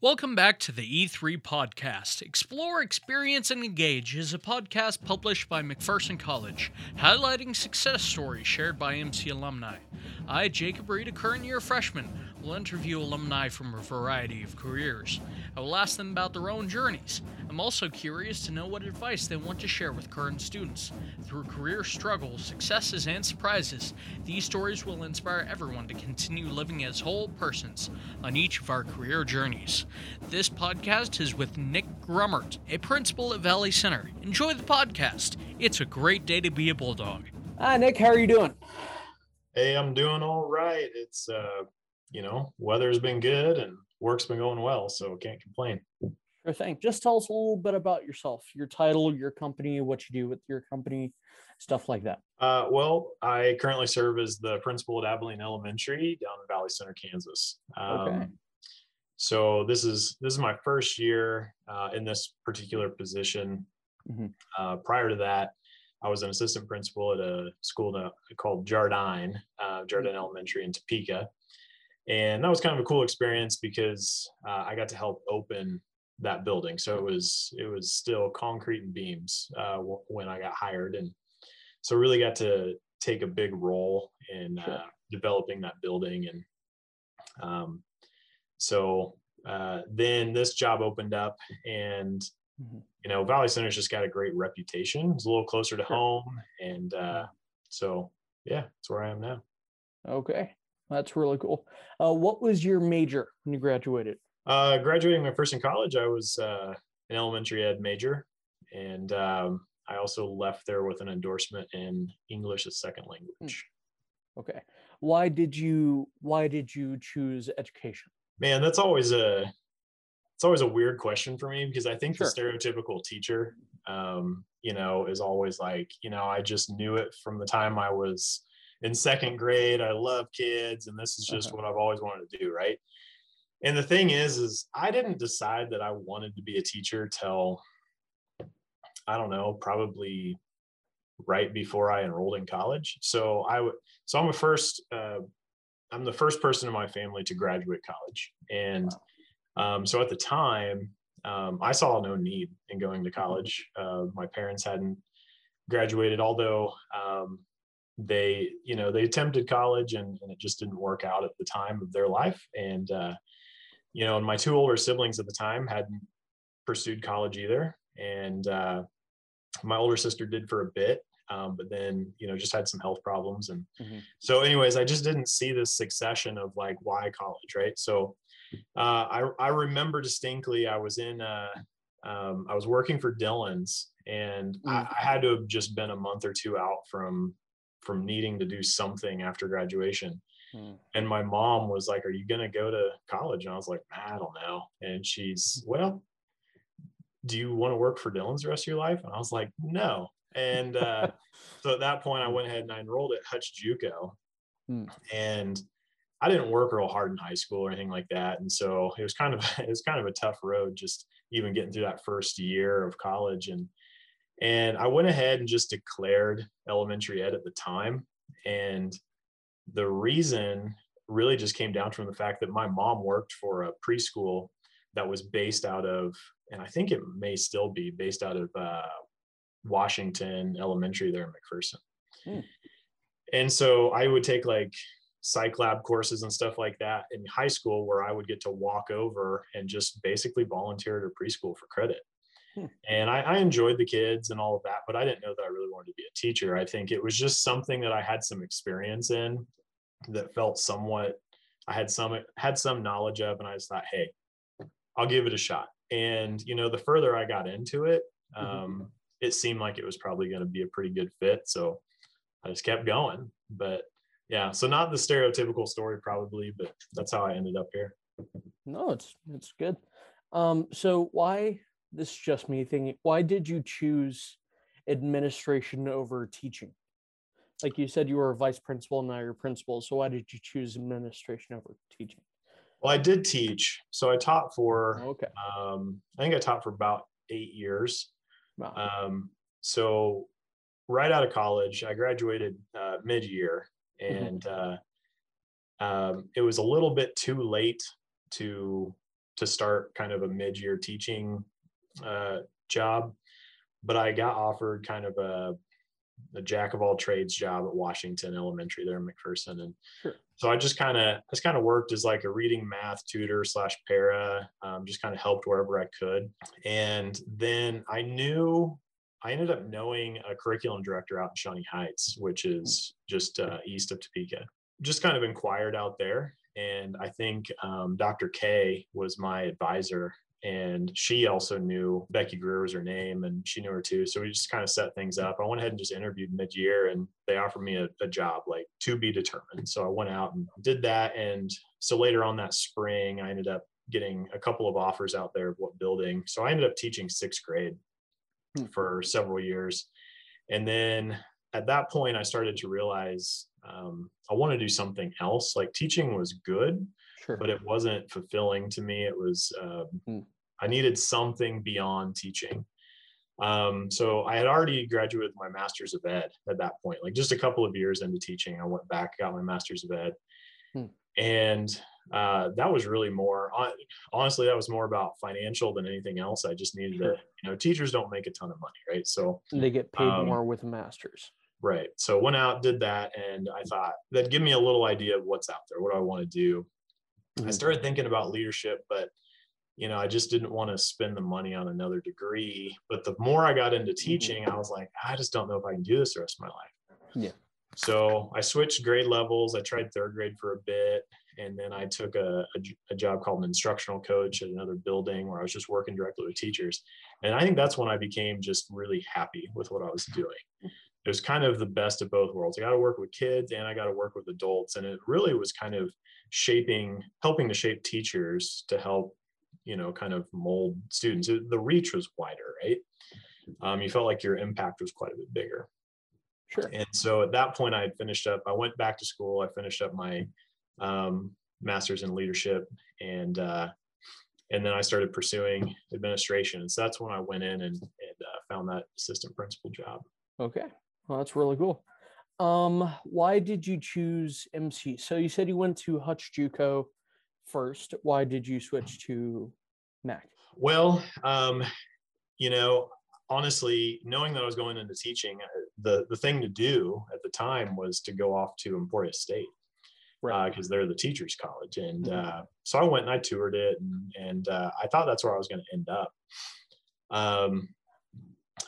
Welcome back to the E3 Podcast. Explore, Experience, and Engage is a podcast published by McPherson College, highlighting success stories shared by MC alumni. I, Jacob Reed, a current year freshman, will interview alumni from a variety of careers. I will ask them about their own journeys. I'm also curious to know what advice they want to share with current students. Through career struggles, successes, and surprises, these stories will inspire everyone to continue living as whole persons on each of our career journeys. This podcast is with Nick Grummert, a principal at Valley Center. Enjoy the podcast. It's a great day to be a Bulldog. Hi, Nick. How are you doing? Hey, I'm doing all right. It's uh, you know, weather's been good and work's been going well, so can't complain. Sure thing. Just tell us a little bit about yourself, your title, your company, what you do with your company, stuff like that. Uh, well, I currently serve as the principal at Abilene Elementary down in Valley Center, Kansas. Um, Okay. So this is this is my first year uh, in this particular position. Mhm. Uh, prior to that, I was an assistant principal at a school called Jardine, uh, Jardine Elementary in Topeka, and that was kind of a cool experience because uh, I got to help open that building. So it was it was still concrete and beams uh, w- when I got hired, and so really got to take a big role in Sure. uh, developing that building and um, so uh, then this job opened up and Mhm. you know valley center's just got a great reputation it's a little closer to Sure. home and uh, so yeah that's where i am now Okay. That's really cool. Uh, what was your major when you graduated? uh, graduating my first in college i was uh, an elementary ed major and um, i also left there with an endorsement in english as second language Okay. Why did you why did you choose education? man that's always a it's always a weird question for me because i think Sure. the stereotypical teacher um you know is always like you know i just knew it from the time i was in second grade i love kids and this is just Uh-huh. what i've always wanted to do right and the thing is is i didn't decide that i wanted to be a teacher till i don't know probably right before i enrolled in college so i would so i'm a first uh, I'm the first person in my family to graduate college. And um, so at the time, um, I saw no need in going to college. Uh, my parents hadn't graduated, although um, they, you know, they attempted college and, and it just didn't work out at the time of their life. And, uh, you know, and my two older siblings at the time hadn't pursued college either. And uh, my older sister did for a bit, um, but then, you know, just had some health problems and Mhm. so anyways i just didn't see this succession of like why college right so uh, I, I remember distinctly i was in uh, um, i was working for Dillons and I, Mm. I had to have just been a month or two out from from needing to do something after graduation. Hmm. and my mom was like are you going to go to college? And i was like i don't know. And she's well do you want to work for Dillons the rest of your life? And i was like no. And uh, so at that point, I went ahead and I enrolled at Hutch JUCO, Hmm. and I didn't work real hard in high school or anything like that, and so it was kind of it was kind of a tough road just even getting through that first year of college, and and I went ahead and just declared elementary ed at the time, and the reason really just came down from the fact that my mom worked for a preschool that was based out of, and I think it may still be based out of uh, Washington Elementary there in McPherson. Hmm. And so I would take like psych lab courses and stuff like that in high school where I would get to walk over and just basically volunteer at a preschool for credit. And I, I enjoyed the kids and all of that, but I didn't know that I really wanted to be a teacher. I think it was just something that I had some experience in that felt somewhat I had some had some knowledge of, and I just thought, hey, I'll give it a shot. And you know, the further I got into it, Mhm. um, it seemed like it was probably going to be a pretty good fit. So I just kept going. But yeah, so not the stereotypical story probably, but that's how I ended up here. No, it's it's good. Um, so why this is just me thinking, why did you choose administration over teaching? Like you said, you were a vice principal, now you're principal. So why did you choose administration over teaching? Well, I did teach. So I taught for, Okay. um, I think I taught for about eight years. Wow. Um, so right out of college, I graduated uh, mid year Mhm. and uh, um, it was a little bit too late to to start kind of a mid-year teaching uh, job, but I got offered kind of a, a jack of all trades job at Washington Elementary there in McPherson, and Sure. so I just kind of just kind of worked as like a reading math tutor slash para, um, just kind of helped wherever I could, and then I knew I ended up knowing a curriculum director out in Shawnee Heights, which is just uh, east of Topeka. Just kind of inquired out there, and I think um, Dr. K was my advisor, and she also knew Becky Greer was her name, and she knew her too. So we just kind of set things up. I went ahead and just interviewed mid-year, and they offered me a, a job, like to be determined. So I went out and did that, and so later on that spring, I ended up getting a couple of offers out there of what building. So I ended up teaching sixth grade Hmm. for several years. And then at that point, I started to realize um, I want to do something else. Like teaching was good, Sure. but it wasn't fulfilling to me. It was, um, Hmm. I needed something beyond teaching. Um, so I had already graduated my master's of ed at that point, like just a couple of years into teaching. I went back, got my master's of ed. Hmm. And uh, that was really more, honestly, that was more about financial than anything else. I just needed Sure. to, you know, teachers don't make a ton of money, right? So they get paid um, more with a master's. Right. So went out, did that, and I thought that'd give me a little idea of what's out there. What do I want to do? I Mhm. started thinking about leadership, but you know, I just didn't want to spend the money on another degree. But the more I got into teaching, I was like, I just don't know if I can do this the rest of my life. Yeah. So I switched grade levels. I tried third grade for a bit, and then I took a a job called an instructional coach at another building where I was just working directly with teachers. And I think that's when I became just really happy with what I was doing. It was kind of the best of both worlds. I got to work with kids and I got to work with adults. And it really was kind of shaping, helping to shape teachers to help, you know, kind of mold students. The reach was wider, right? Um, you felt like your impact was quite a bit bigger. Sure. And so at that point, I had finished up. I went back to school. I finished up my um, master's in leadership, and uh, and then I started pursuing administration. And so that's when I went in and, and uh, found that assistant principal job. Okay. Well, that's really cool. Um, why did you choose MC? So you said you went to Hutch JUCO first. Why did you switch to Mac? Well, um, you know, honestly, knowing that I was going into teaching, uh, the the thing to do at the time was to go off to Emporia State. Right. because they're the teachers college and Mhm. uh, so i went and i toured it and, and uh, i thought that's where i was going to end up um,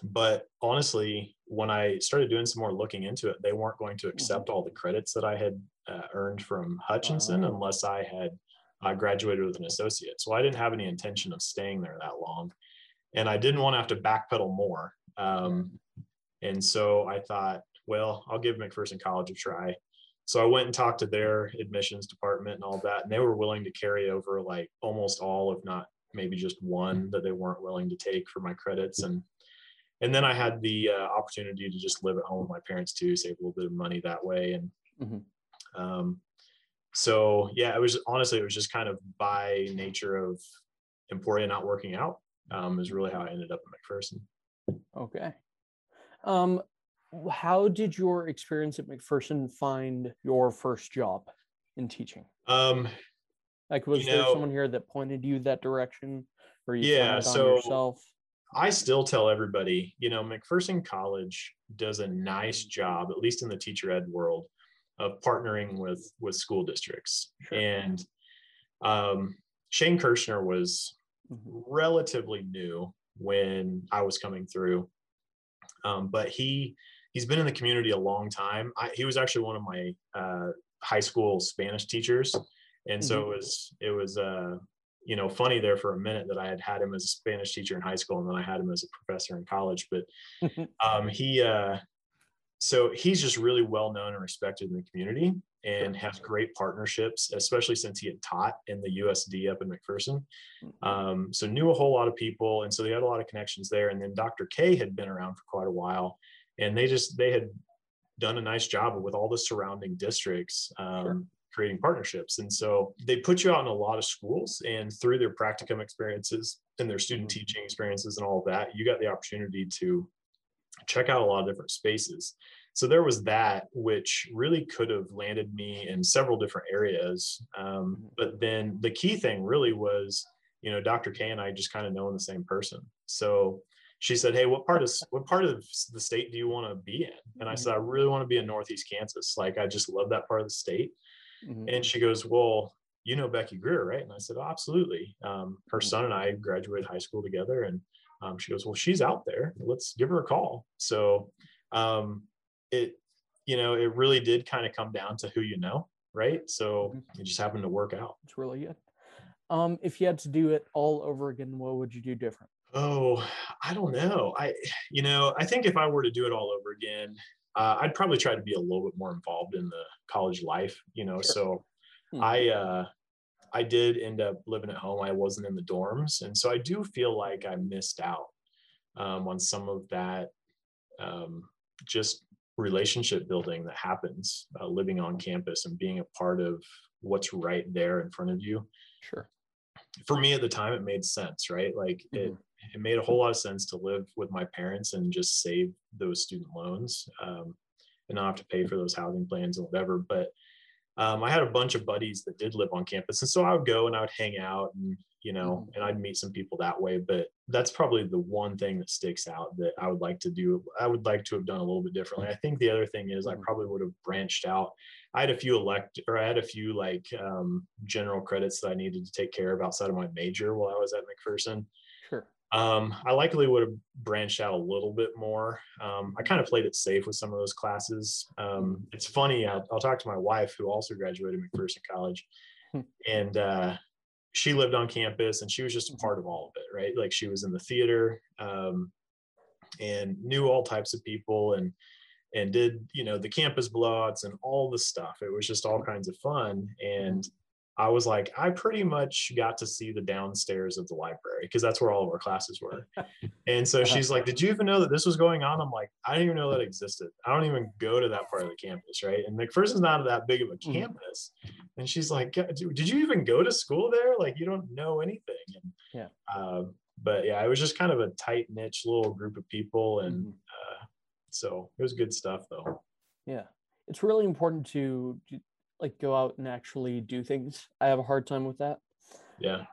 but honestly when i started doing some more looking into it they weren't going to accept all the credits that i had uh, earned from hutchinson unless i had uh, graduated with an associate. So i didn't have any intention of staying there that long and i didn't want to have to backpedal more. Um, and so i thought well i'll give mcpherson college a try. So I went and talked to their admissions department and all that, and they were willing to carry over like almost all, if not maybe just one, that they weren't willing to take for my credits. And and then I had the uh, opportunity to just live at home with my parents too, save a little bit of money that way. And Mhm. um, so yeah, it was honestly it was just kind of by nature of Emporia not working out um, is really how I ended up at McPherson. Okay. Um, how did your experience at McPherson find your first job in teaching? Um, Like, was there know- someone here that pointed you that direction, or you Yeah, found it on so- yourself? I still tell everybody, you know, McPherson College does a nice job, at least in the teacher ed world, of partnering with with school districts. Sure. And um, Shane Kirshner was Mhm. relatively new when I was coming through, um, but he he's been in the community a long time. I, he was actually one of my uh, high school Spanish teachers, and so it was it was uh, you know funny there for a minute that I had had him as a Spanish teacher in high school, and then I had him as a professor in college. But um, he uh, so he's just really well known and respected in the community and has great partnerships, especially since he had taught in the USD up in McPherson. Um, so knew a whole lot of people, and so they had a lot of connections there. And then Dr. K had been around for quite a while, and they just they had done a nice job with all the surrounding districts. Um, Sure. Creating partnerships and so they put you out in a lot of schools and through their practicum experiences and their student Mhm. teaching experiences and all of that you got the opportunity to check out a lot of different spaces so there was that which really could have landed me in several different areas um, Mhm. but then the key thing really was you know, Dr. K and I just kind of knowing the same person. So she said, Hey, what part of what part of the state do you want to be in? And I said, I really want to be in Northeast Kansas. Like I just love that part of the state. Mm-hmm. And she goes, Well, you know Becky Greer, right? And I said, oh, absolutely. Um, her son and I graduated high school together. And um, she goes, Well, she's out there. Let's give her a call. So um, it, you know, it really did kind of come down to who you know, right? So mm-hmm. it just happened to work out. It's really good. Um, if you had to do it all over again, what would you do different? Oh, I don't know. I, you know, I think if I were to do it all over again, uh, I'd probably try to be a little bit more involved in the college life, you know. Sure. So hmm. I, uh, I did end up living at home. I wasn't in the dorms, and so I do feel like I missed out um, on some of that, um, just relationship building that happens uh, living on campus and being a part of what's right there in front of you. Sure. For me at the time, it made sense, right? Like mm-hmm. it it made a whole lot of sense to live with my parents and just save those student loans um, and not have to pay for those housing plans and whatever. But um, I had a bunch of buddies that did live on campus, and so I would go and I would hang out and you know, mm-hmm. and I'd meet some people that way. But that's probably the one thing that sticks out that I would like to do. I would like to have done a little bit differently. I think the other thing is I mm-hmm. probably would have branched out. I had a few elect or I had a few like um, general credits that I needed to take care of outside of my major while I was at McPherson. Um, I likely would have branched out a little bit more. Um, I kind of played it safe with some of those classes. Um, it's funny. I'll, I'll, talk to my wife, who also graduated McPherson College, hmm. and uh, she lived on campus, and she was just a part of all of it, right? Like she was in the theater um, and knew all types of people, and and did you know the campus blowouts and all the stuff. It was just all kinds of fun, and I was like, I pretty much got to see the downstairs of the library because that's where all of our classes were. And so uh-huh. she's like, Did you even know that this was going on? I'm like, I didn't even know that existed. I don't even go to that part of the campus, right? And McPherson's not that big of a mm. campus. And she's like, Did you even go to school there? Like, you don't know anything. And, yeah. Uh, but yeah, it was just kind of a tight niche little group of people. And mm-hmm. uh, so it was good stuff, though. Yeah. It's really important to like go out and actually do things. I have a hard time with that. Yeah.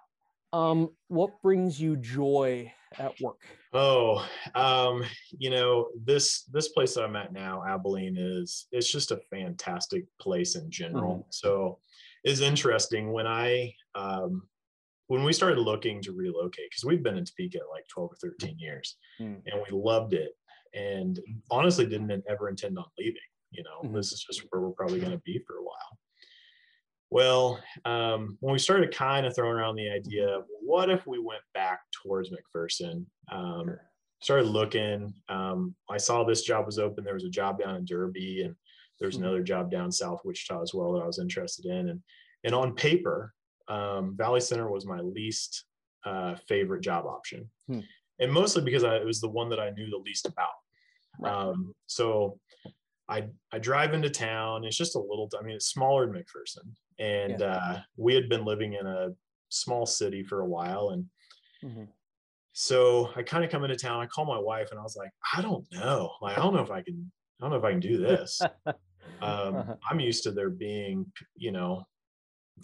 Um, what brings you joy at work? Oh, um, you know, this this place that I'm at now, Abilene, is it's just a fantastic place in general. Mm-hmm. So it's interesting when I um when we started looking to relocate, because we've been in Topeka like 12 or 13 years mm. and we loved it and honestly didn't ever intend on leaving you know mm-hmm. this is just where we're probably going to be for a while well um, when we started kind of throwing around the idea of what if we went back towards mcpherson um, sure. started looking um, i saw this job was open there was a job down in derby and there's mm-hmm. another job down south wichita as well that i was interested in and and on paper um, valley center was my least uh, favorite job option hmm. and mostly because I, it was the one that i knew the least about right. Um, so I I drive into town. It's just a little. I mean, it's smaller than McPherson, and yeah. uh, we had been living in a small city for a while, and mm-hmm. so I kind of come into town. I call my wife, and I was like, I don't know. Like, I don't know if I can. I don't know if I can do this. um, uh-huh. I'm used to there being, you know,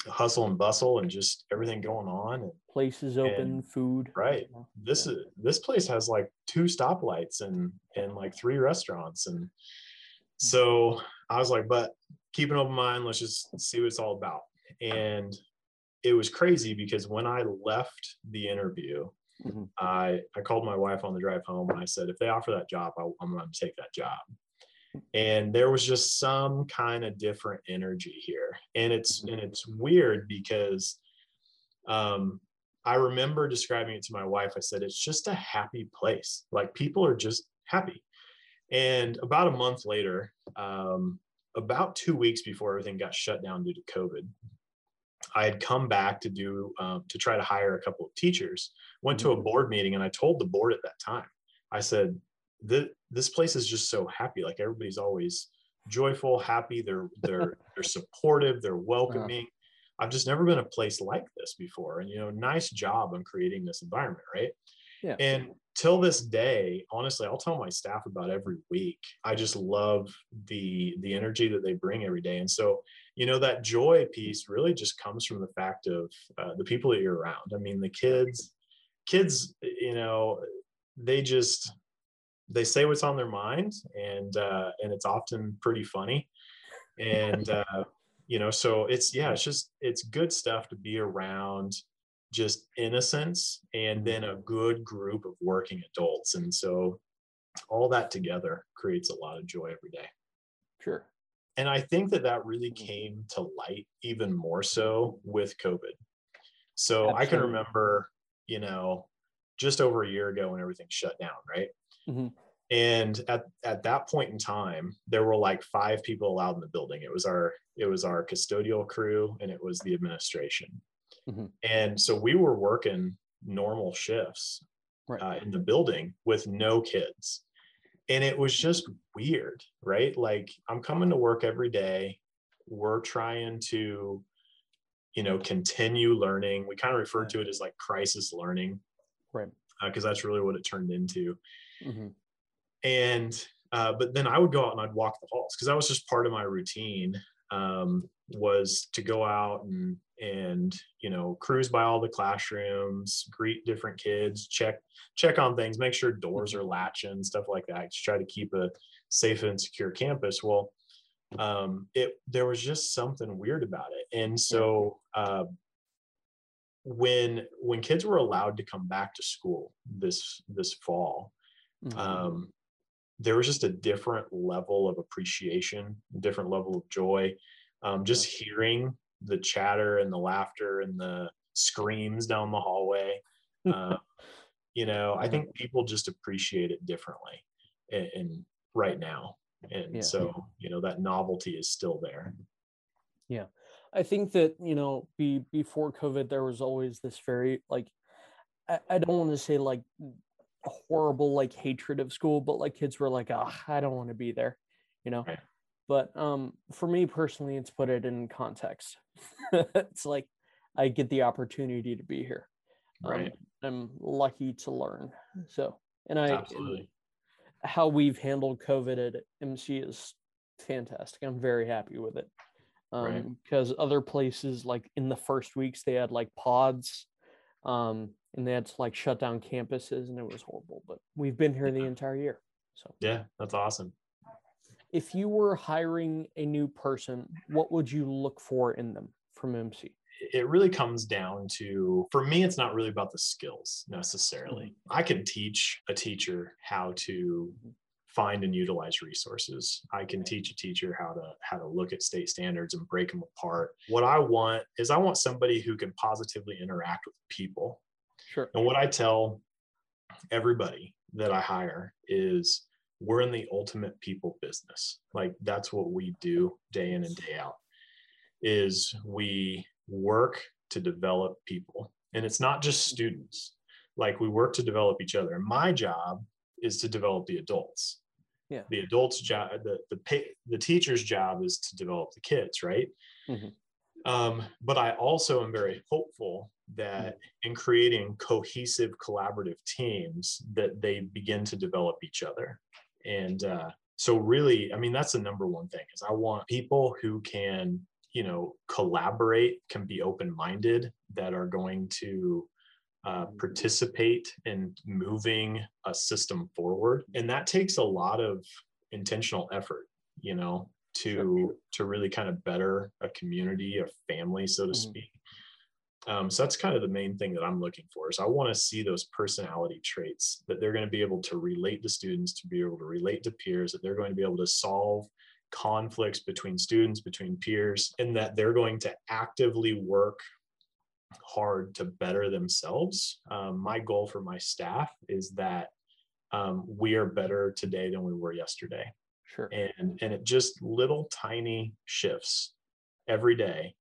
hustle and bustle and just everything going on. And, Places open, and, food. Right. This is this place has like two stoplights and and like three restaurants and so I was like, but keep an open mind. Let's just see what it's all about. And it was crazy because when I left the interview, mm-hmm. I I called my wife on the drive home and I said, if they offer that job, I, I'm going to take that job. And there was just some kind of different energy here, and it's mm-hmm. and it's weird because um, I remember describing it to my wife. I said, it's just a happy place. Like people are just happy. And about a month later, um, about two weeks before everything got shut down due to COVID, I had come back to do um, to try to hire a couple of teachers. Went to a mm-hmm. board meeting, and I told the board at that time, I said, "This place is just so happy. Like everybody's always joyful, happy. They're they're they're supportive. They're welcoming. I've just never been a place like this before. And you know, nice job on creating this environment, right? Yeah. And till this day, honestly, I'll tell my staff about every week. I just love the the energy that they bring every day. And so you know that joy piece really just comes from the fact of uh, the people that you're around i mean the kids kids you know they just they say what's on their mind and uh and it's often pretty funny and uh you know so it's yeah it's just it's good stuff to be around just innocence and then a good group of working adults. And so all that together creates a lot of joy every day. Sure. and i think that that really came to light even more so with covid. So i can remember you know just over a year ago when everything shut down right? Mhm. and at, at that point in time there were like five people allowed in the building. It was our it was our custodial crew and it was the administration Mhm. and so we were working normal shifts Right. uh, in the building with no kids and it was just weird right like i'm coming to work every day we're trying to you know continue learning we kind of refer to it as like crisis learning Right. because that's really what it turned into Mhm. and uh, but then i would go out and i'd walk the halls because that was just part of my routine um, was to go out and and you know cruise by all the classrooms greet different kids check check on things make sure doors are latching stuff like that just try to keep a safe and secure campus. Well um, it there was just something weird about it. And so uh, when when kids were allowed to come back to school this this fall Mhm. um, there was just a different level of appreciation, different level of joy. Um, just hearing the chatter and the laughter and the screams down the hallway. Uh, you know, I think people just appreciate it differently and, and right now. And Yeah. so, you know, that novelty is still there. Yeah, I think that you know, be before COVID, there was always this very like, I, I don't want to say like horrible like hatred of school, but like kids were like, oh, I don't want to be there, you know. Right. But um, for me personally, it's put it in context. it's like I get the opportunity to be here. Um, Right. I'm lucky to learn. So, and I Absolutely. how we've handled COVID at MC is fantastic. I'm very happy with it. Right. Um, because other places, like in the first weeks, they had like pods, um, and they had to like shut down campuses, and it was horrible. But we've been here the entire year. So, Yeah, that's awesome. If you were hiring a new person, what would you look for in them from MC? it really comes down to for me it's not really about the skills necessarily. Mm-hmm. I can teach a teacher how to find and utilize resources. I can teach a teacher how to how to look at state standards and break them apart. What i want is i want somebody who can positively interact with people. Sure. and what i tell everybody that i hire is we're in the ultimate people business. Like that's what we do day in and day out is we work to develop people. And it's not just students. Like we work to develop each other. And my job is to develop the adults. Yeah. the adults job the the pay, the teacher's job is to develop the kids right? Mhm. um, but i also am very hopeful that in creating cohesive collaborative teams that they begin to develop each other and uh, so really i mean that's the number one thing is i want people who can you know collaborate can be open-minded that are going to uh, participate in moving a system forward. And that takes a lot of intentional effort you know to to really kind of better a community a family so to Mhm. speak um, so that's kind of the main thing that i'm looking for is i want to see those personality traits that they're going to be able to relate to students to be able to relate to peers that they're going to be able to solve conflicts between students between peers and that they're going to actively work hard to better themselves um, my goal for my staff is that um, we are better today than we were yesterday Sure. and and it just little tiny shifts every day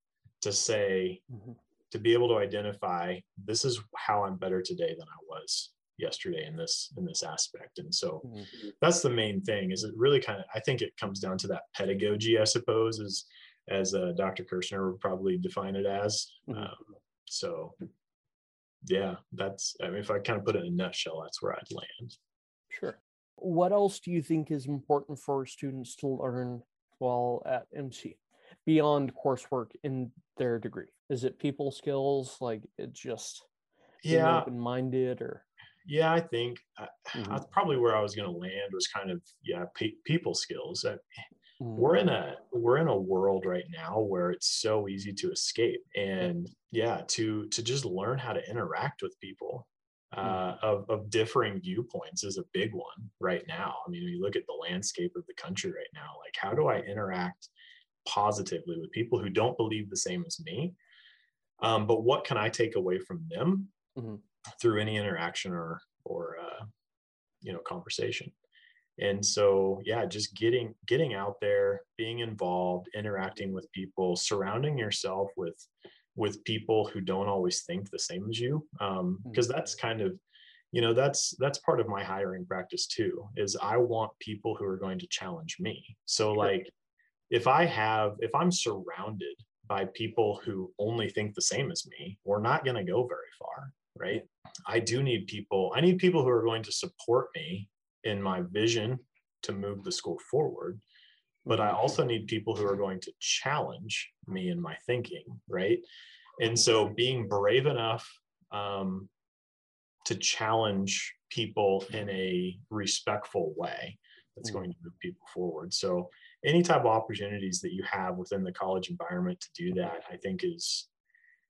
to say Mhm. To be able to identify this is how i'm better today than i was yesterday in this in this aspect and so Mhm. that's the main thing is it really kind of i think it comes down to that pedagogy i suppose as as uh, dr kirshner would probably define it as Mhm. um, so yeah that's i mean if i kind of put it in a nutshell that's where i'd land Sure. What else do you think is important for students to learn while at MC? beyond coursework in their degree? Is it people skills? Like it's just Yeah, open-minded or yeah, I think Mhm. that's probably where I was going to land was kind of yeah, pe- people skills. Uh, Mhm. we're in a we're in a world right now where it's so easy to escape and yeah to to just learn how to interact with people uh, of, of differing viewpoints is a big one right now i mean you look at the landscape of the country right now like how do i interact positively with people who don't believe the same as me um, but what can i take away from them Mhm. through any interaction or or uh, you know conversation? And so yeah just getting getting out there being involved interacting with people surrounding yourself with with people who don't always think the same as you um because that's kind of you know that's that's part of my hiring practice too is i want people who are going to challenge me. So like if i have if i'm surrounded by people who only think the same as me we're not going to go very far right? I do need people i need people who are going to support me in my vision to move the school forward but i also need people who are going to challenge me in my thinking right? And so being brave enough um, to challenge people in a respectful way that's Mm. going to move people forward. So any type of opportunities that you have within the college environment to do that i think is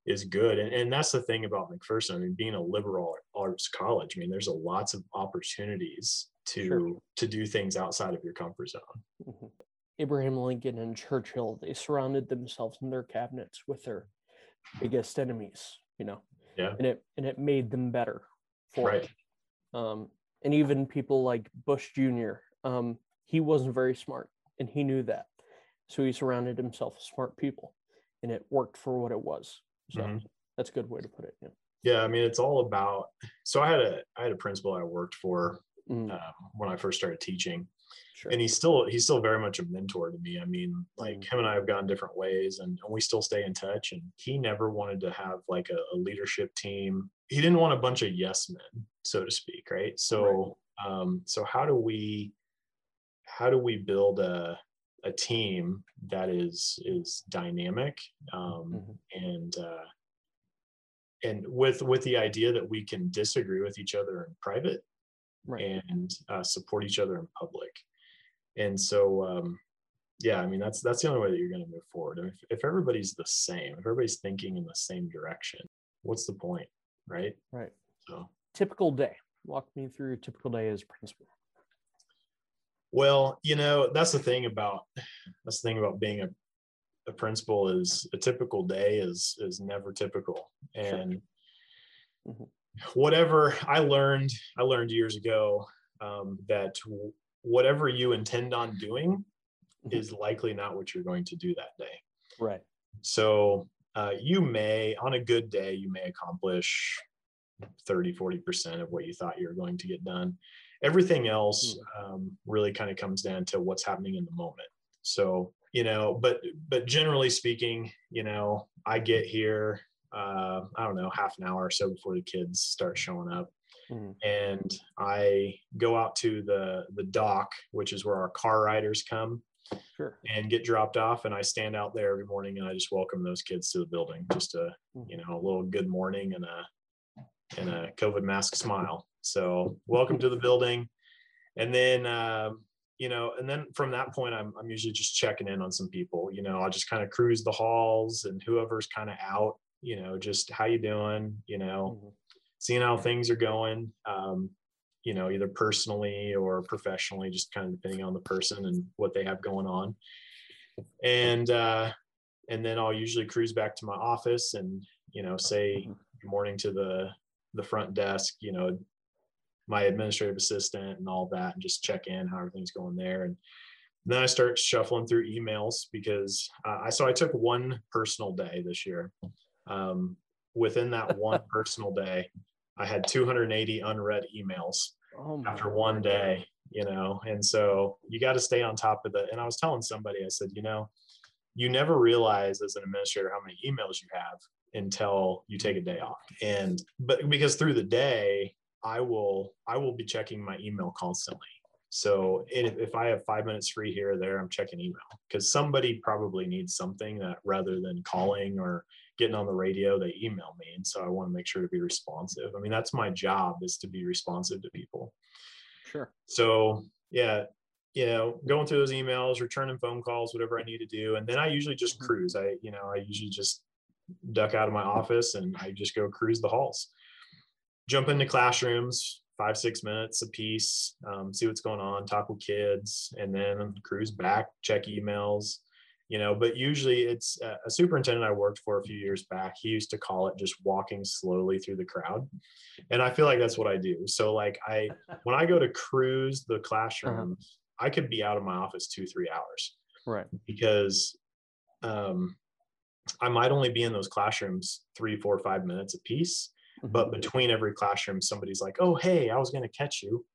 is good and, and that's the thing about mcpherson i mean being a liberal arts college i mean there's a lots of opportunities to Sure. to do things outside of your comfort zone Mhm. Abraham Lincoln and Churchill, they surrounded themselves in their cabinets with their biggest enemies, you know. Yeah. And it and it made them better for right it. Um, and even people like Bush Jr., um, he wasn't very smart and he knew that. So he surrounded himself with smart people and it worked for what it was. So Mhm. that's a good way to put it. Yeah. yeah i mean it's all about so i had a i had a principal i worked for Mm, um, when i first started teaching sure. and he's still he's still very much a mentor to me i mean like Mm. him and i have gone different ways and, and we still stay in touch and he never wanted to have like a, a leadership team he didn't want a bunch of yes men so to speak right so um so how do we how do we build a a team that is is dynamic um Mhm. and uh and with with the idea that we can disagree with each other in private Right. and uh, support each other in public. And so, um, yeah, I mean, that's that's the only way that you're going to move forward. If, if everybody's the same, if everybody's thinking in the same direction, what's the point, right? Right. So, Typical day. Walk me through your typical day as principal. Well, you know, that's the thing about that's the thing about being a a principal is a typical day is is never typical, Sure. and Mhm. whatever I learned, I learned years ago um, that w- whatever you intend on doing Mhm. is likely not what you're going to do that day. Right. So uh, you may, on a good day, you may accomplish 30, 40% of what you thought you were going to get done. Everything else um, really kind of comes down to what's happening in the moment. So, you know, but, but generally speaking, you know, I get here, uh, I don't know, half an hour or so before the kids start showing up Mhm. and I go out to the the dock, which is where our car riders come Sure. and get dropped off. And I stand out there every morning and I just welcome those kids to the building. Just a Mhm. you know a little good morning and a and a COVID mask smile. So welcome to the building, and then. Um, you know, and then from that point, I'm, I'm usually just checking in on some people. You know, I'll just kind of cruise the halls and whoever's kind of out. You know, just how you doing? You know, Mhm. seeing how things are going um, you know either personally or professionally just kind of depending on the person and what they have going on and uh, and then i'll usually cruise back to my office and you know say Mhm. good morning to the the front desk you know my administrative assistant and all that and just check in how everything's going there and then i start shuffling through emails because uh, i so i took one personal day this year um, within that one personal day I had 280 unread emails Oh after one day, you know, and so you got to stay on top of the. And I was telling somebody, I said, you know, you never realize as an administrator how many emails you have until you take a day off. And but because through the day, I will I will be checking my email constantly. So if, if I have five minutes free here or there, I'm checking email because somebody probably needs something that rather than calling or getting on the radio, they email me. And so I want to make sure to be responsive. I mean, that's my job is to be responsive to people. Sure. So yeah, you know, going through those emails, returning phone calls, whatever I need to do. And then I usually just Mhm. cruise. I, you know, I usually just duck out of my office and I just go cruise the halls. Jump into classrooms, five, six minutes a piece, um, see what's going on, talk with kids, and then cruise back, check emails, you know. But usually it's uh, a superintendent I worked for a few years back. He used to call it just walking slowly through the crowd. And I feel like that's what I do. So, like, I, when I go to cruise the classrooms, I could be out of my office two, three hours Right. because um, I might only be in those classrooms three, four, five minutes a piece. But Mhm. between every classroom, somebody's like, "Oh, hey, I was going to catch you,"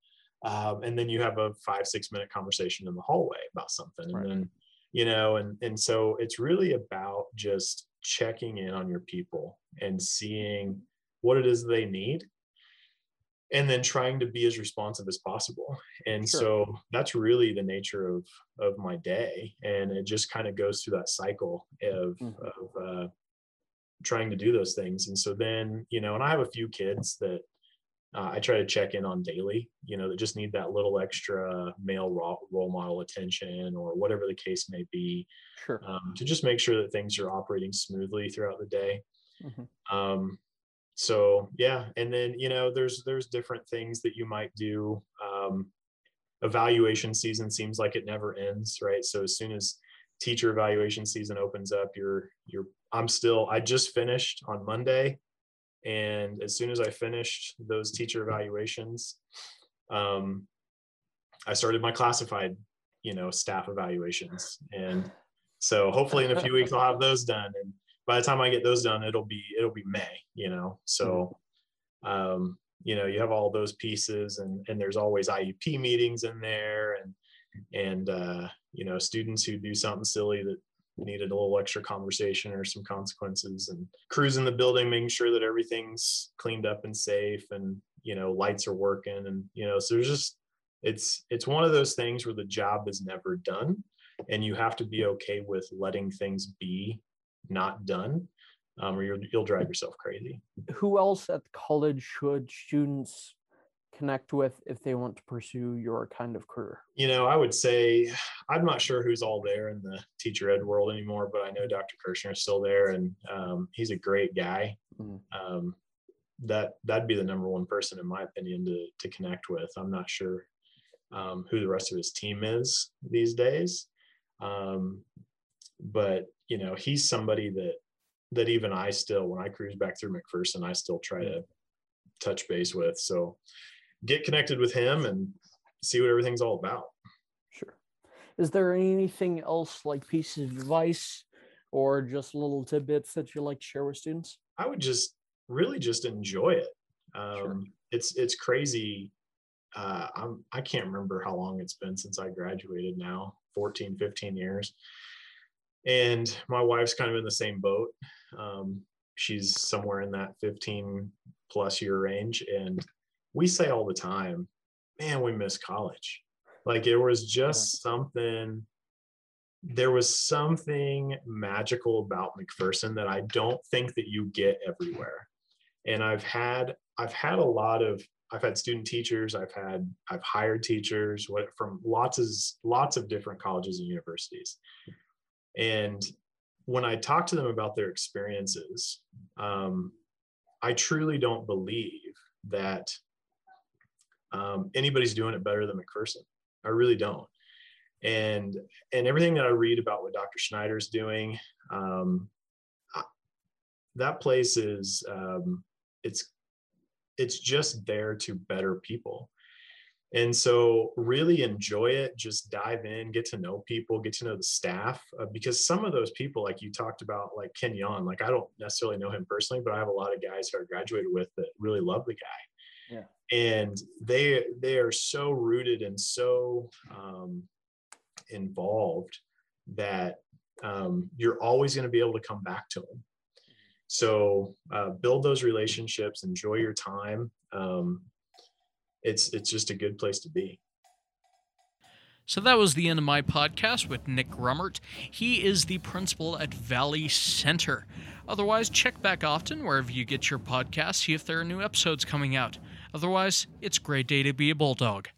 um, and then you have a five, six minute conversation in the hallway about something, Right. and then you know, and and so it's really about just checking in on your people and seeing what it is they need and then trying to be as responsive as possible and Sure. so that's really the nature of of my day and it just kind of goes through that cycle of Mhm. of uh, trying to do those things. And so then you know and i have a few kids that uh, i try to check in on daily you know that just need that little extra male role, role model attention or whatever the case may be Sure. um, to just make sure that things are operating smoothly throughout the day. Mhm. um, so yeah. And then you know there's there's different things that you might do. Um, evaluation season seems like it never ends right? So as soon as teacher evaluation season opens up you're you're i'm still i just finished on monday and as soon as i finished those teacher evaluations um, i started my classified you know staff evaluations. And so hopefully in a few weeks i'll have those done. And by the time I get those done, it'll be it'll be May, you know. So um, you know, you have all those pieces and and there's always IEP meetings in there and and uh, you know, students who do something silly that needed a little extra conversation or some consequences and cruising the building, making sure that everything's cleaned up and safe and you know, lights are working and you know, so there's just it's it's one of those things where the job is never done and you have to be okay with letting things be not done um, or you'll, you'll drive yourself crazy. Who else at college should students connect with if they want to pursue your kind of career? you know i would say i'm not sure who's all there in the teacher ed world anymore but i know dr kirshner is still there and um, he's a great guy. Mhm. um, that that'd be the number one person in my opinion to to connect with. I'm not sure um, who the rest of his team is these days. Um, but you know he's somebody that that even i still when i cruise back through mcpherson i still try to touch base with. So get connected with him and see what everything's all about Sure. Is there anything else like pieces of advice or just little tidbits that you like to share with students? I would just really just enjoy it. Um, Sure. It's it's crazy. Uh, I'm I can't remember how long it's been since I graduated now, 14, 15 years. And my wife's kind of in the same boat. Um, she's somewhere in that 15 plus year range. And we say all the time, man, we miss college. Like it was just something there was something magical about McPherson that I don't think that you get everywhere. And I've had I've had a lot of I've had student teachers, I've had I've hired teachers what from lots of lots of different colleges and universities. And when I talk to them about their experiences, um, I truly don't believe that um, anybody's doing it better than McPherson. I really don't and and everything that I read about what Dr. Schneider's doing, um, I- that place is um, it's it's just there to better people, and so really enjoy it. Just dive in, get to know people, get to know the staff, uh, because some of those people, like you talked about, like Ken Yohn, like I don't necessarily know him personally, but I have a lot of guys who I graduated with that really love the guy. Yeah. And they they are so rooted and so um, involved that um, you're always going to be able to come back to them. So uh, build those relationships, enjoy your time. Um, it's it's just a good place to be. So that was the end of my podcast with Nick Grummert. He is the principal at Valley Center. Otherwise, check back often wherever you get your podcasts, see if there are new episodes coming out. Otherwise, it's great day to be a bulldog.